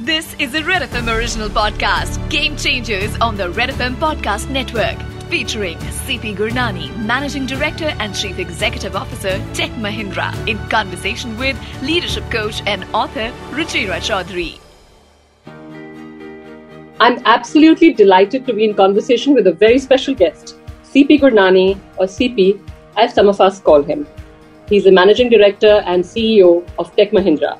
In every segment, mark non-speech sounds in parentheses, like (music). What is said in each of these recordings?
This is a Red FM original podcast, Game Changers on the Red FM Podcast Network. Featuring CP Gurnani, Managing Director and Chief Executive Officer, Tech Mahindra, in conversation with leadership coach and author Ruchira Chaudhary. I'm absolutely delighted to be in conversation with a very special guest, CP Gurnani, or CP, as some of us call him. He's the Managing Director and CEO of Tech Mahindra.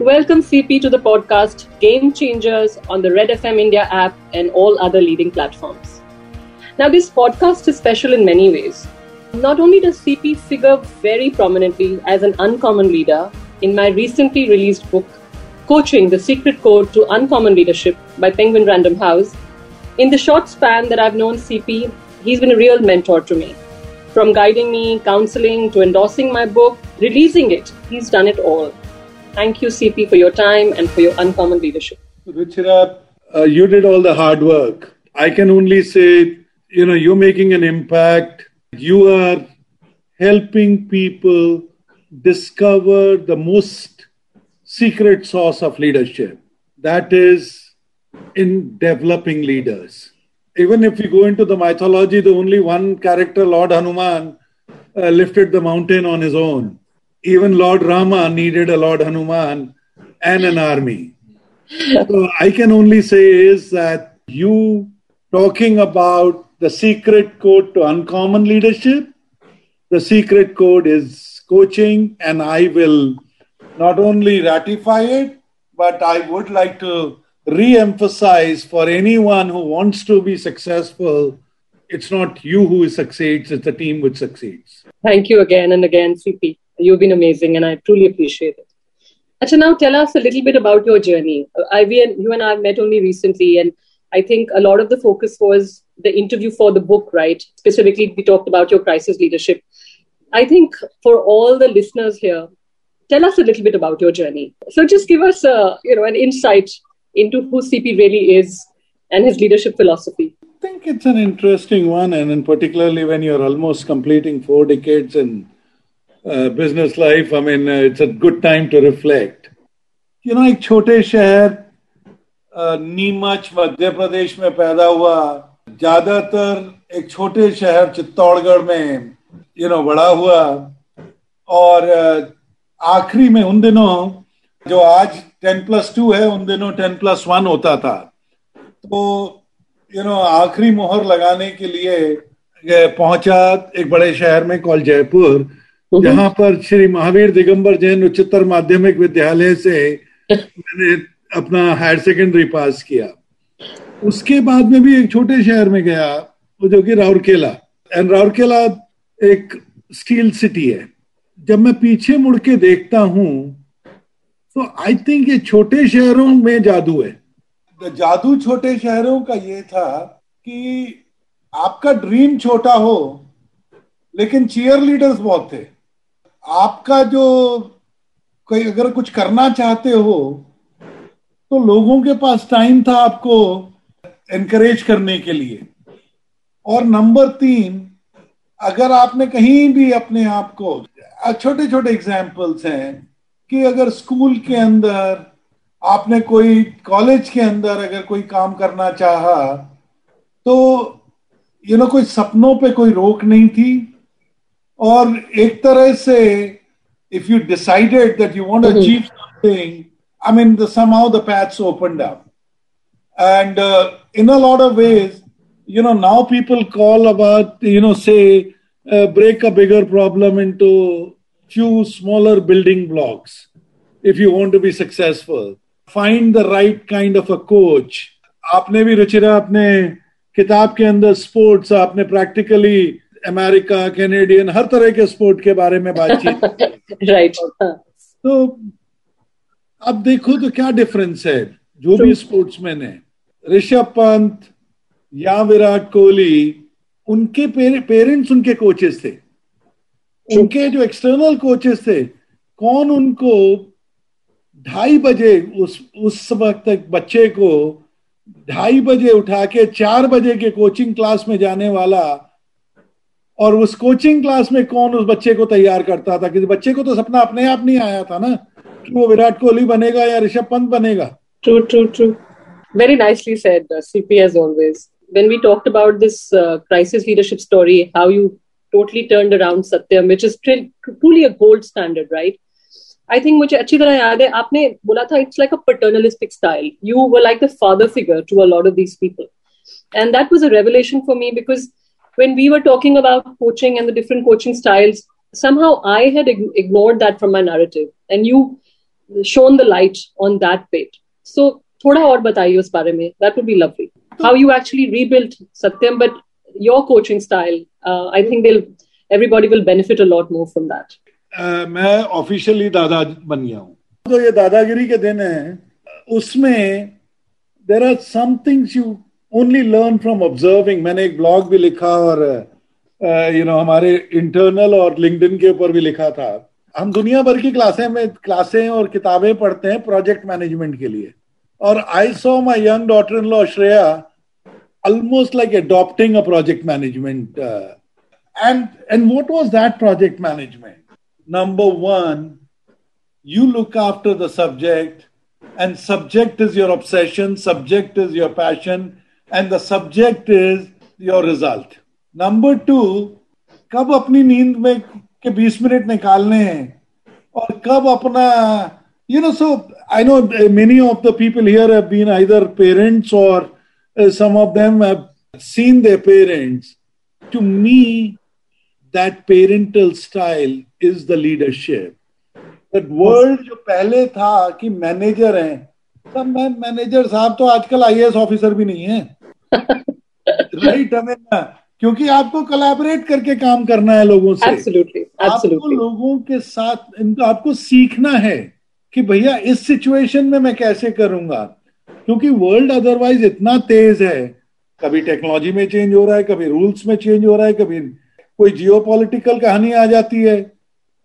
Welcome, CP, to the podcast Game Changers on the Red FM India app and all other leading platforms. Now, this podcast is special in many ways. Not only does CP figure very prominently as an uncommon leader in my recently released book, Coaching the Secret Code to Uncommon Leadership by Penguin Random House, in the short span that I've known CP, he's been a real mentor to me. From guiding me, counseling, to endorsing my book, releasing it, he's done it all. Thank you, CP, for your time and for your uncommon leadership. Ruchira, uh, you did all the hard work. I can only say, you know, you're making an impact. You are helping people discover the most secret source of leadership. That is in developing leaders. Even if we go into the mythology, the only one character, Lord Hanuman, uh, lifted the mountain on his own even Lord Rama needed a Lord Hanuman and an army. so I can only say is that you talking about the secret code to uncommon leadership, the secret code is coaching, and I will not only ratify it, but I would like to re emphasize for anyone who wants to be successful, it's not you who succeeds, it's the team which succeeds. Thank you again and again, CP. You've been amazing, and I truly appreciate it. Acha, now tell us a little bit about your journey. Uh, Ivy and you and I met only recently, and I think a lot of the focus was the interview for the book, right? Specifically, we talked about your crisis leadership. I think for all the listeners here, tell us a little bit about your journey. So just give us a, you know, an insight into who CP really is and his leadership philosophy. I think it's an interesting one, and particularly when you're almost completing four decades in life, I mean, uh, it's a good time to reflect. You know, एक छोटे शहर uh, Neemuch Madhya Pradesh में पैदा हुआ ज़्यादातर एक छोटे शहर चित्तौड़गढ़ में यू नो बड़ा हुआ और uh, आखिरी में उन दिनों जो आज टेन प्लस टू है उन दिनों टेन प्लस वन होता था तो यू नो आखिरी मोहर लगाने के लिए पहुँचा एक बड़े शहर में कॉल जयपुर जहाँ पर श्री महावीर दिगंबर जैन उच्चतर माध्यमिक विद्यालय से मैंने अपना हायर सेकेंडरी पास किया। उसके बाद में भी एक छोटे शहर में गया जो कि राउरकेला। एंड राउरकेला एक स्टील सिटी है। जब मैं पीछे मुड़ के देखता हूँ तो आई थिंक ये छोटे शहरों में जादू है। जादू छोटे शहरों का ये था कि आपका ड्रीम छोटा हो लेकिन चीयर लीडर्स बहुत थे। आपका जो कोई अगर कुछ करना चाहते हो तो लोगों के पास टाइम था आपको एनकरेज करने के लिए। और नंबर तीन अगर आपने कहीं भी अपने आप को छोटे छोटे एग्जाम्पल्स हैं कि अगर स्कूल के अंदर आपने कोई कॉलेज के अंदर अगर कोई काम करना चाहा तो यू you नो know, कोई सपनों पे कोई रोक नहीं थी। और एक तरह से if you decided that you want to mm-hmm. achieve something, I mean, the, somehow the paths opened up. And uh, in a lot of ways, you know, now people call about, you know, say, uh, break a bigger problem into few smaller building blocks if you want to be successful. Find the right kind of a coach. आपने भी रुचिरा अपने किताब के अंदर sports आपने practically America Canadian हर तरह के sport के बारे में बातचीत (laughs) राइट तो अब देखो तो क्या डिफरेंस है जो भी स्पोर्ट्समैन है ऋषभ पंत या विराट कोहली उनके पेरेंट्स उनके कोचेस थे। उनके जो एक्सटर्नल कोचेस थे कौन उनको ढाई बजे उस उस वक्त तक बच्चे को ढाई बजे उठा के चार बजे के कोचिंग क्लास में जाने वाला और उस कोचिंग क्लास में कौन उस बच्चे को तैयार करता था? क्योंकि बच्चे को तो सपना अपने आप नहीं आया था ना, कि वो विराट कोहली बनेगा या ऋषभ पंत बनेगा। True true true very nicely said CP as always when we talked about this crisis leadership story how you totally turned around Satyam which is truly a gold standard right I think मुझे अच्छी तरह याद है, आपने बोला था it's like a paternalistic style you were like the father figure to a lot of these people and that was a revelation for me because when we were talking about coaching and the different coaching styles, somehow I had ignored that from my narrative. And you shone the light on that bit. So थोड़ा और बताइए उस बारे में that would be lovely. How you actually rebuilt Satyam, but your coaching style, uh, I think they'll everybody will benefit a lot more from that. Uh, मैं officially दादा बन गया हूँ तो ये दादागिरी के दिन है उसमें there are some things you only learn from observing मैंने एक ब्लॉग भी लिखा और uh, यू नो हमारे इंटरनल और लिंकडिन के ऊपर भी लिखा था। हम दुनिया भर की क्लासे में, क्लासें और किताबें पढ़ते हैं प्रोजेक्ट मैनेजमेंट के लिए। और I saw my young daughter in law Shreya almost like adopting a project management and and what was that project management number one you look after the subject and subject is your obsession subject is your passion and the subject is your result. Number two, कब अपनी नींद में के 20 minute निकालने हैं और कब अपना you know so i know many of the people here have been either parents or uh, some of them have seen their parents to me that parental style is the leadership that world जो पहले था कि manager हैं सब manager साहब तो आजकल IAS officer भी नहीं है। राइट (laughs) हमें ना क्योंकि आपको कोलैबोरेट करके काम करना है लोगों से। Absolutely, absolutely. आपको लोगों के साथ इनको आपको सीखना है कि भैया इस सिचुएशन में मैं कैसे करूँगा। क्योंकि वर्ल्ड अदरवाइज़ इतना तेज है। कभी टेक्नोलॉजी में चेंज हो रहा है कभी रूल्स में चेंज हो रहा है कभी कोई जियो पॉलिटिकल कहानी आ जाती है।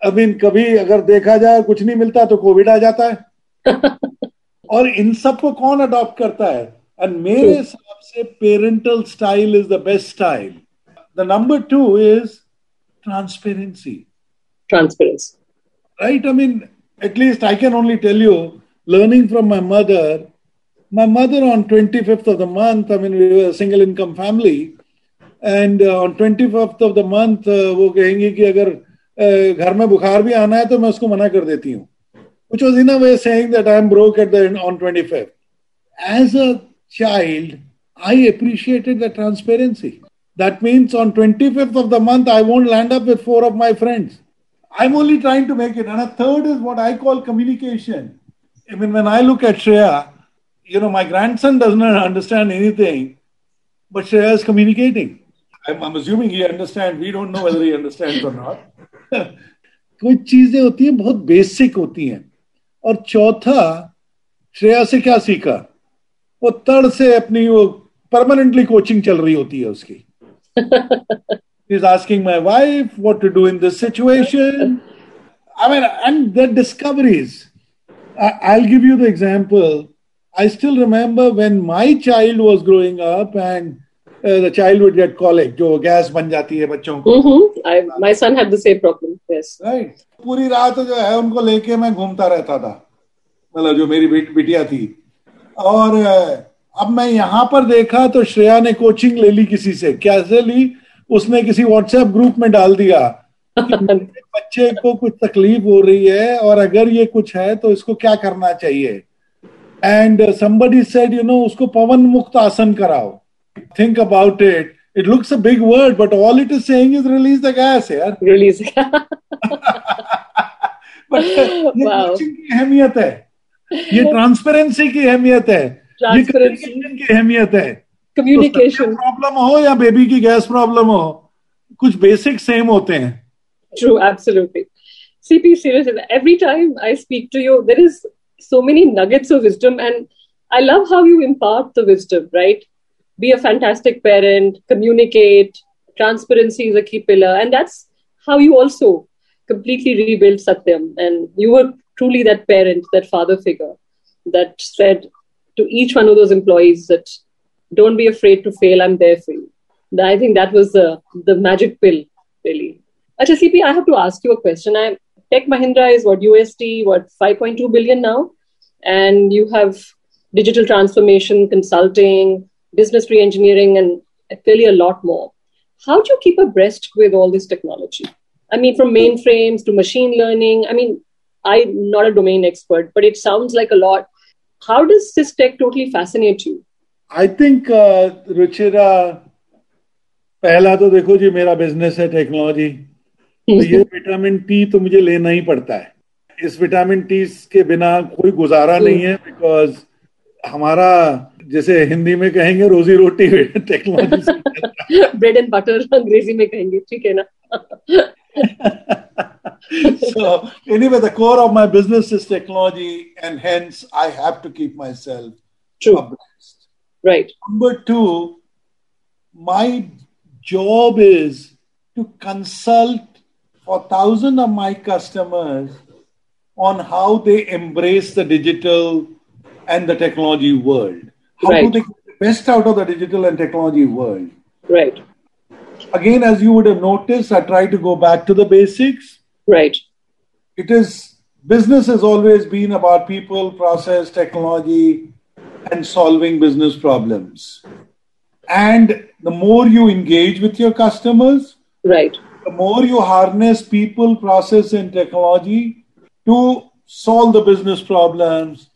अब इन कभी अगर देखा जाए कुछ नहीं मिलता तो कोविड आ जाता है। (laughs) और इन सबको कौन अडॉप्ट करता है? एंड मेरे हिसाब से parental style is the best style the number two is transparency transparency right I mean at least I can only tell you, learning from my mother, my mother on 25th of the month, I mean, we were a single income family, and on twenty fifth of the month वो कहेंगे कि अगर uh, घर में बुखार भी आना है तो मैं उसको मना कर देती हूँ। which was in a way saying that I'm broke at the on 25th. As a child, I appreciated the transparency. That means on 25th of the month, I won't land up with four of my friends. I'm only trying to make it. And a third is what I call communication. I mean, when I look at Shreya, you know, my grandson does not understand anything, but Shreya is communicating. I'm, I'm assuming he understands. We don't know whether he understands or not. (laughs) कोई चीजें होती हैं बहुत basic होती हैं और चौथा श्रेया से क्या सीखा वो तड़ से अपनी वो परमानेंटली कोचिंग चल रही होती है उसकी। Is asking my wife what to do in this situation I mean and the discoveries I give you the example I still remember when my child was growing up and the child would get colic, जो gas बन जाती है बच्चों को. Mm-hmm. I, my son had the same problem. Yes. Right. पूरी रात जो है उनको लेके मैं घूमता रहता था मतलब जो मेरी बिटिया थी और अब मैं यहाँ पर देखा तो श्रेया ने कोचिंग ले ली किसी से कैसे ली उसने किसी व्हाट्सएप ग्रुप में डाल दिया (laughs) बच्चे को कुछ तकलीफ़ हो रही है और अगर ये कुछ है तो इसको क्या करना चाहिए and somebody said you know उसको पवन मुक्त आसन कराओ think about it it looks a big word but all it is saying is release the gas यार रिलीज (laughs) बट ये कोचिंग की अहमियत है ये ट्रांसपेरेंसी की अहमियत है ये कम्युनिकेशन की अहमियत है communication प्रॉब्लम हो या बेबी की गैस प्रॉब्लम हो कुछ बेसिक सेम होते हैं true absolutely cp seriously every time i speak to you there is so many nuggets of wisdom and i love how you impart the wisdom right Be a fantastic parent communicate transparency is a key pillar and that's how you also completely rebuilt satyam and you were truly that parent that father figure that said to each one of those employees that don't be afraid to fail. I'm there for you. I think that was the the magic pill, really. Acha CP, I have to ask you a question. I, Tech Mahindra is what USD, what 5.2 billion now, and you have digital transformation, consulting, business re-engineering, and clearly a lot more. How do you keep abreast with all this technology? I mean, from mainframes to machine learning. I mean, I'm not a domain expert, but it sounds like a lot. How does this tech totally fascinate you? I think, uh, Ruchira, पहला तो देखो जी मेरा business है technology (laughs) तो ये vitamin T तो मुझे लेना ही पड़ता है इस विटामिन टी के बिना कोई गुजारा नहीं है बिकॉज हमारा जैसे हिंदी में कहेंगे रोजी रोटी technology bread and butter Angrezi में कहेंगे ठीक है ना (laughs) so anyway the core of my business is technology and hence i have to keep myself True. abreast right number two my job is to consult for thousands of my customers on how they embrace the digital and the technology world. How right. do they get the best out of the digital and technology world? Right. Again, as you would have noticed, I try to go back to the basics. Right. It is business has always been about people, process, technology, and solving business problems. And the more you engage with your customers, right, the more you harness people, process, and technology to solve the business problems.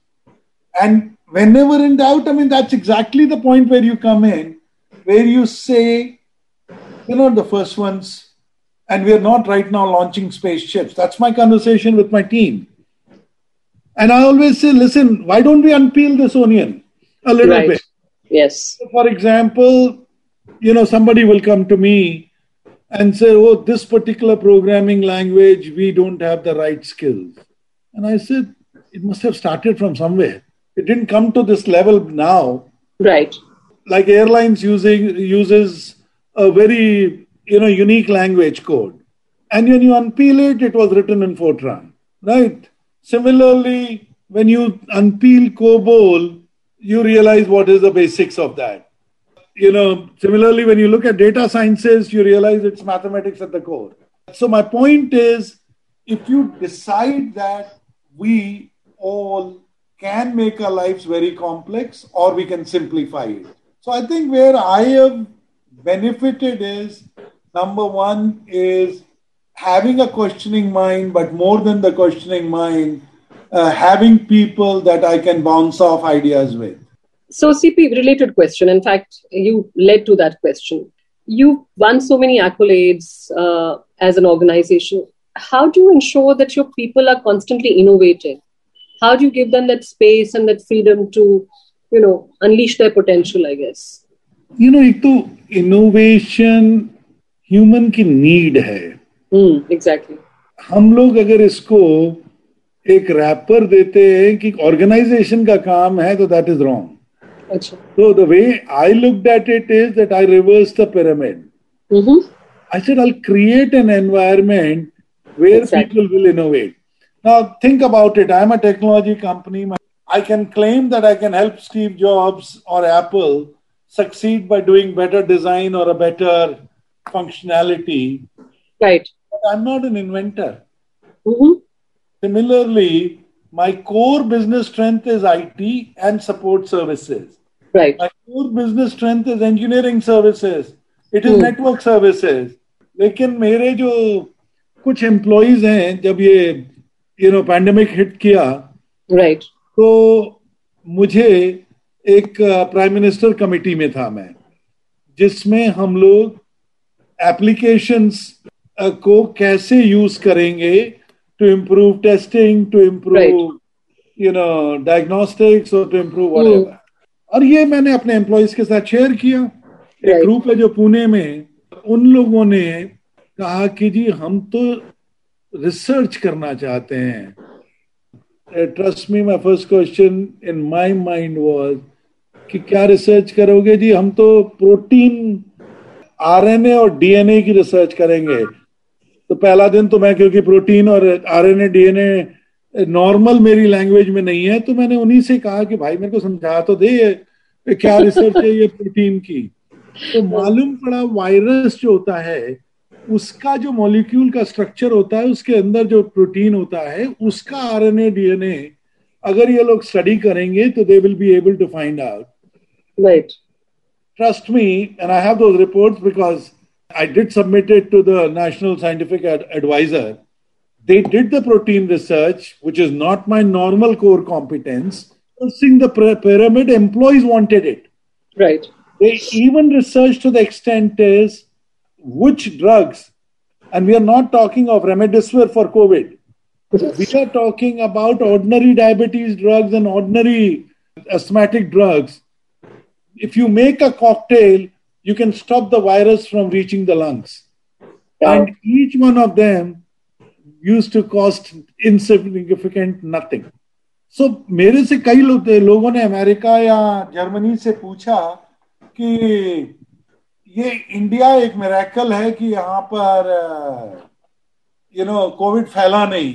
And whenever in doubt, I mean, that's exactly the point where you come in, where you say, you're not the first ones, and we're not right now launching spaceships. That's my conversation with my team. And I always say, listen, why don't we unpeel this onion a little right. bit? Yes. For example, you know, somebody will come to me and say, oh, this particular programming language, we don't have the right skills. And I said, it must have started from somewhere. It didn't come to this level now. Right. Like airlines using uses a very you know unique language code. And when you unpeel it, it was written in Fortran. Right? Similarly, when you unpeel COBOL, you realize what is the basics of that you know, similarly, when you look at data sciences, you realize it's mathematics at the core. So, my point is if you decide that we all can make our lives very complex or we can simplify it. So, I think where I have benefited is number one is having a questioning mind, but more than the questioning mind, uh, having people that I can bounce off ideas with. So, CP, related question. In fact, you led to that question. You've won so many accolades uh, as an organization. How do you ensure that your people are constantly innovating? How do you give them that space and that freedom to, you know, unleash their potential? I guess. You know, एक तो innovation human की need है. Mm, exactly. हम लोग अगर इसको एक wrapper देते हैं कि ऑर्गेनाइजेशन का काम है तो that is wrong the way I looked at it is that I reversed the pyramid. Mm-hmm. I said I'll create an environment where exactly. people will innovate. Now think about it. I'm a technology company. I can claim that I can help Steve Jobs or Apple succeed by doing better design or a better functionality. Right. But I'm not an inventor. Mm-hmm. Similarly, my core business strength is IT and support services. Right. My core business strength is engineering services. It is hmm. network services. लेकिन मेरे जो कुछ employees हैं जब ये you know pandemic hit किया right right. तो मुझे एक प्राइम मिनिस्टर कमेटी में था मैं जिसमें हम लोग एप्लीकेशंस को कैसे यूज़ करेंगे to improve testing to improve you know diagnostics और टू इम्प्रूव. और ये मैंने अपने एम्प्लॉयज़ के साथ शेयर किया right. एक ग्रुप है जो पुणे में उन लोगों ने कहा कि जी हम तो रिसर्च करना चाहते हैं। Trust me my first question in my mind was कि क्या रिसर्च करोगे जी? हम तो प्रोटीन आरएनए और डीएनए की रिसर्च करेंगे। तो पहला दिन तो मैं क्योंकि प्रोटीन और R N A D normal मेरी लैंग्वेज में नहीं है तो मैंने उन्हीं से कहा कि भाई मेरे को समझा तो दे क्या रिसर्च है ये प्रोटीन की। तो मालूम पड़ा वायरस जो होता है उसका जो मॉलिक्यूल का स्ट्रक्चर होता है उसके अंदर जो प्रोटीन होता है उसका are N A D N A अगर ये लोग स्टडी करेंगे तो they will be able to find out Right. trust me, and I have those reports because I did submit it to the National Scientific Ad- Advisor. They did the protein research, which is not my normal core competence. Seeing the py- pyramid, employees wanted it. Right. They even researched to the extent is which drugs, and we are not talking of remdesivir for COVID. We are talking about ordinary diabetes drugs and ordinary asthmatic drugs. If you make a cocktail, you can stop the virus from reaching the lungs. Wow. And each one of them used to cost insignificant nothing. So मेरे से कई लोग लोगों ने America या Germany से पूछा कि ये इंडिया एक मेरेकल है कि यहाँ पर यू नो कोविड फैला नहीं।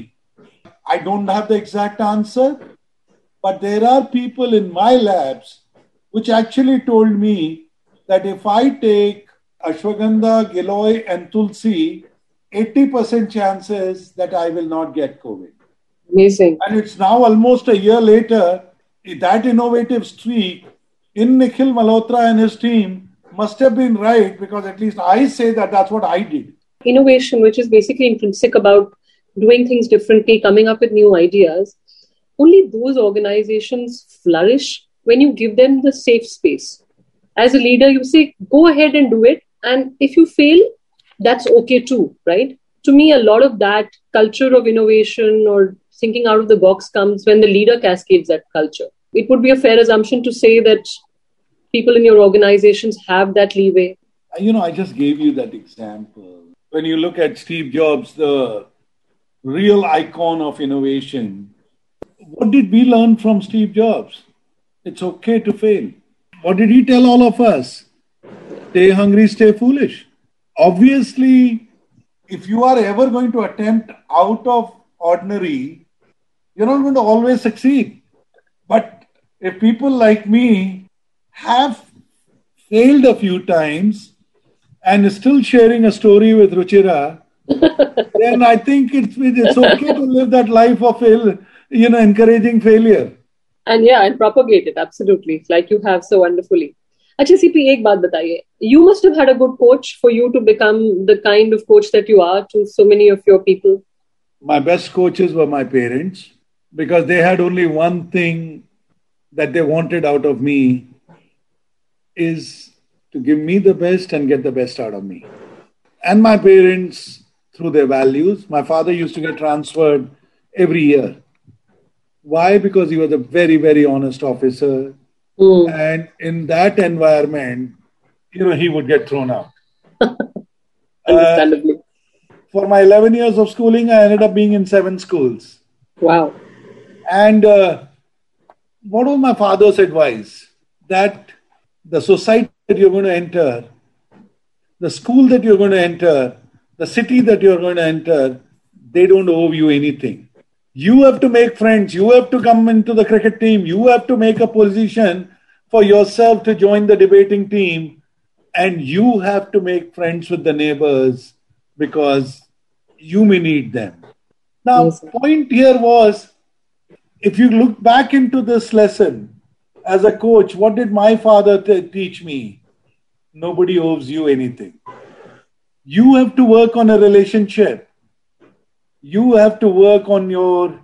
I don't have the exact answer but there are people in my labs which actually told me that if I take ashwagandha giloy and tulsi 80 percent chances that I will not get covid and it's now almost almost a year later, that innovative streak in Nikhil Malhotra and his must have been right because at least I say that that's what I did. Innovation, which is basically intrinsic about doing things differently, coming up with new ideas, only those organizations flourish when you give them the safe space. As a leader, you say, go ahead and do it. And if you fail, that's okay too, right? To me, a lot of that culture of innovation or thinking out of the box comes when the leader cascades that culture. It would be a fair assumption to say that people in your organizations have that leeway. You know, I just gave you that example. When you look at Steve Jobs, the real icon of innovation, what did we learn from Steve Jobs? It's okay to fail. What did he tell all of us? Stay hungry, stay foolish. Obviously, if you are ever going to attempt out of ordinary, you're not going to always succeed. But if people like me have failed a few times and is still sharing a story with Ruchira, (laughs) then I think it's it's okay to live that life of fail, you know, encouraging failure. And yeah, and propagate it absolutely, like you have so wonderfully. अच्छा CP एक बात बताइए you must have had a good coach for you to become the kind of coach that you are to so many of your people My best coaches were my parents because they had only one thing that they wanted out of me is to give me the best and get the best out of me. And my parents, through their values, my father used to get transferred every year. Why? Because he was a very, very honest officer. Hmm. And in that environment, you know, he would get thrown out. (laughs) understandably For my 11 years of schooling, I ended up being in seven schools. wow And uh, what was my father's advice? That the society that you're going to enter, the school that you're going to enter, the city that you're going to enter, they don't owe you anything. You have to make friends. You have to come into the cricket team. You have to make a position for yourself to join the debating team. And you have to make friends with the neighbors because you may need them. Now, Yes, point here was if you look back into this lesson as a coach, what did my father t- teach me? Nobody owes you anything. You have to work on a relationship. You have to work on your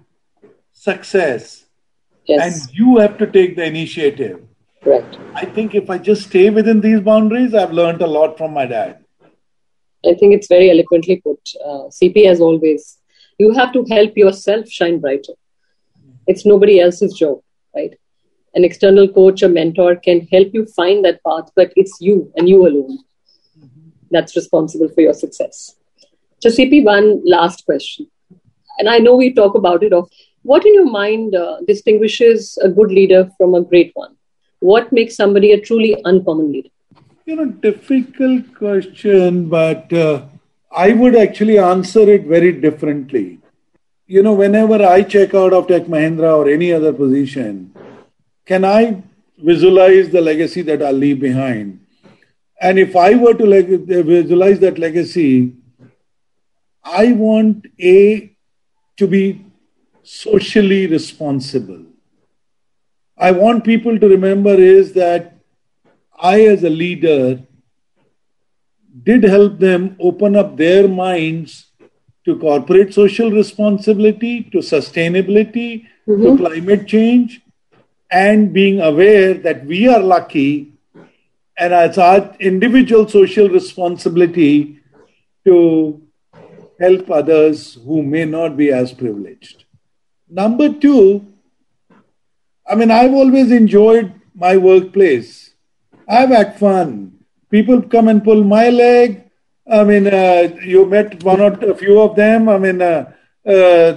success. yes And you have to take the initiative. correct I think if I just stay within these boundaries, I've learned a lot from my dad. i think it's very eloquently put uh, cp as always you have to help yourself shine brighter it's nobody else's job right an external coach or mentor can help you find that path but it's you and you alone that's responsible for your success. Cp one last question. And i know we talk about it of what in your mind uh, distinguishes a good leader from a great one? What makes somebody a truly uncommon leader? You know, difficult question, but uh, I would actually answer it very differently. You know, whenever I check out of Tech Mahindra or any other position, can I visualize the legacy that I'll leave behind? And if I were to leg- visualize that legacy, I want A to be socially responsible. I want people to remember is that I, as a leader, did help them open up their minds to corporate social responsibility, to sustainability, mm-hmm. to climate change, and being aware that we are lucky and it's our individual social responsibility to help others who may not be as privileged. Number two, I mean, I've always enjoyed my workplace. I've had fun. People come and pull my leg. I mean, uh, you met one or a few of them. I mean, uh, uh,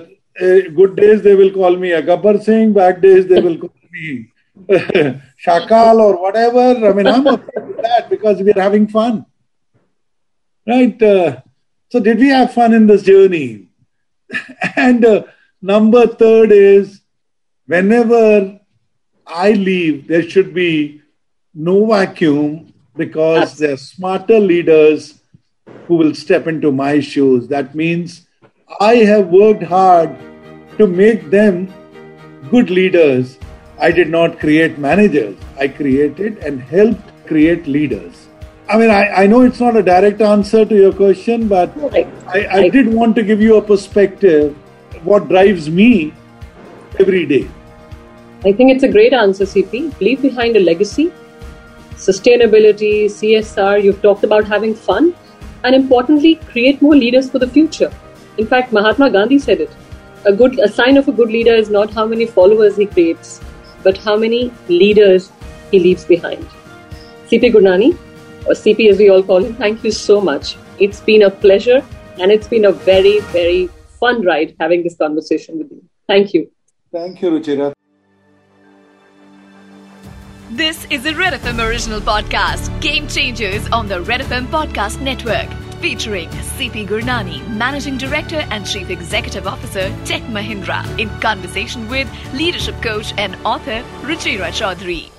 good days they will call me a Gabbar Singh. Bad days they will call (laughs) Shakal or whatever. I mean, I'm okay with that because we're having fun. Right? Uh, so, did we have fun in this journey? (laughs) and uh, number third is whenever I leave, there should be no vacuum because there are smarter leaders who will step into my shoes. That means I have worked hard to make them good leaders I did not create managers. I created and helped create leaders. I mean, I, I know it's not a direct answer to your question, but I, I did want to give you a perspective what drives me every day. I think it's a great answer, CP. Leave behind a legacy, sustainability, CSR. You've talked about having fun, and importantly, create more leaders for the future. In fact, Mahatma Gandhi said it. A good a sign of a good leader is not how many followers he creates, but how many leaders he leaves behind. CP Gurnani, or CP as we all call him, thank you so much. It's been a pleasure and it's been a very, very fun ride having this conversation with you. Thank you. Thank you, Ruchira. This is a Red FM original podcast, Game Changers on the Red FM Podcast Network featuring CP Gurnani, Managing Director and Chief Executive Officer, Tech Mahindra, in conversation with leadership coach and author Ruchira Chaudhary.